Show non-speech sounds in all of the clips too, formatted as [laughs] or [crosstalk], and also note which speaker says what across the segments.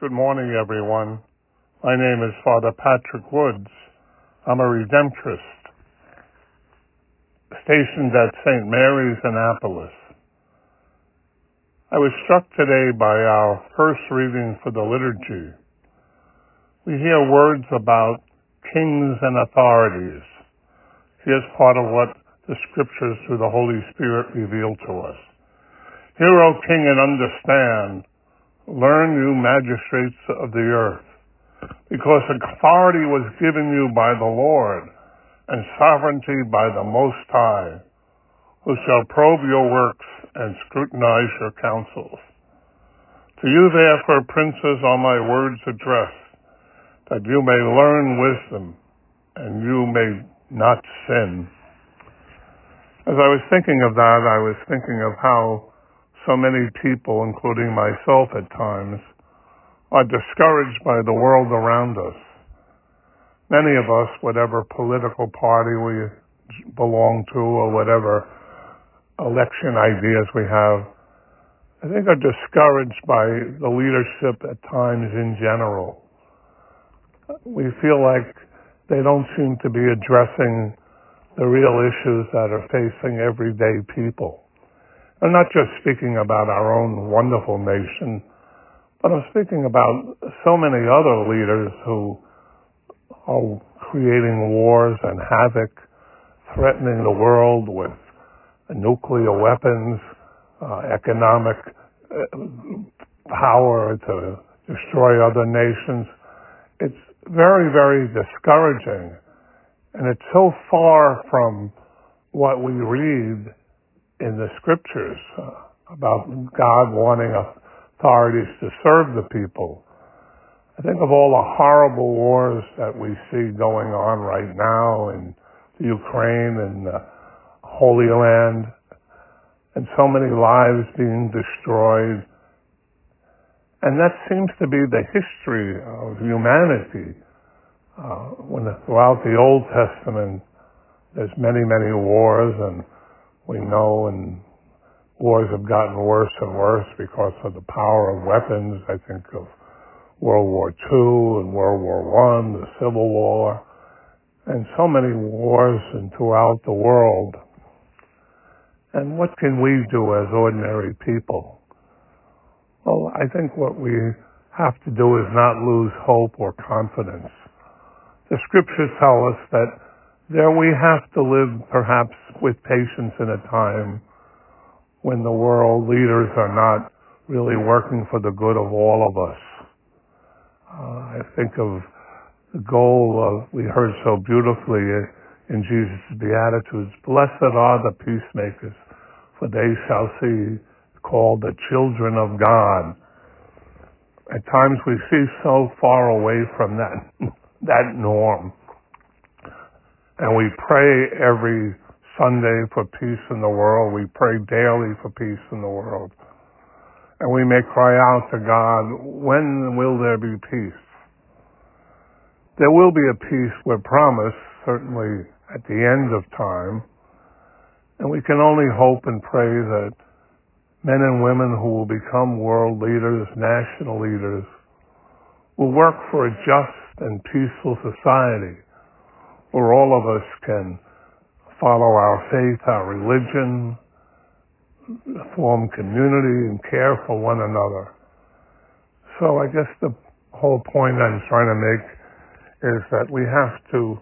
Speaker 1: Good morning, everyone. My name is Father Patrick Woods. I'm a Redemptorist stationed at St. Mary's Annapolis. I was struck today by our first reading for the liturgy. We hear words about kings and authorities. Here's part of what the scriptures through the Holy Spirit reveal to us. Hear, O King, and understand. Learn, you magistrates of the earth, because authority was given you by the Lord, and sovereignty by the Most High, who shall probe your works and scrutinize your counsels. To you, therefore, princes, are my words addressed, that you may learn wisdom, and you may not sin. As I was thinking of that, I was thinking of how so many people, including myself at times, are discouraged by the world around us. Many of us, whatever political party we belong to or whatever election ideas we have, I think are discouraged by the leadership at times in general. We feel like they don't seem to be addressing the real issues that are facing everyday people. I'm not just speaking about our own wonderful nation, but I'm speaking about so many other leaders who are creating wars and havoc, threatening the world with nuclear weapons, uh, economic uh, power to destroy other nations. It's very, very discouraging and it's so far from what we read in the scriptures uh, about God wanting authorities to serve the people. I think of all the horrible wars that we see going on right now in the Ukraine and the Holy Land, and so many lives being destroyed. And that seems to be the history of humanity uh, when throughout the Old Testament, there's many, many wars, and we know and wars have gotten worse and worse because of the power of weapons. I think of World War II and World War I, the Civil War, and so many wars and throughout the world. And what can we do as ordinary people? Well, I think what we have to do is not lose hope or confidence the scriptures tell us that there we have to live perhaps with patience in a time when the world leaders are not really working for the good of all of us. Uh, I think of the goal of, we heard so beautifully in Jesus' Beatitudes, blessed are the peacemakers, for they shall see called the children of God. At times we see so far away from that [laughs] that norm. And we pray every Sunday for peace in the world. We pray daily for peace in the world. And we may cry out to God, when will there be peace? There will be a peace we promise, certainly at the end of time. And we can only hope and pray that men and women who will become world leaders, national leaders, will work for a just and peaceful society where all of us can follow our faith, our religion, form community and care for one another. So I guess the whole point I'm trying to make is that we have to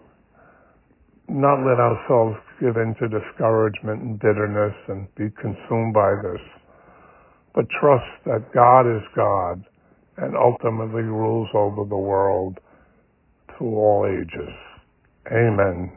Speaker 1: not let ourselves give in to discouragement and bitterness and be consumed by this, but trust that God is God and ultimately rules over the world to all ages. Amen.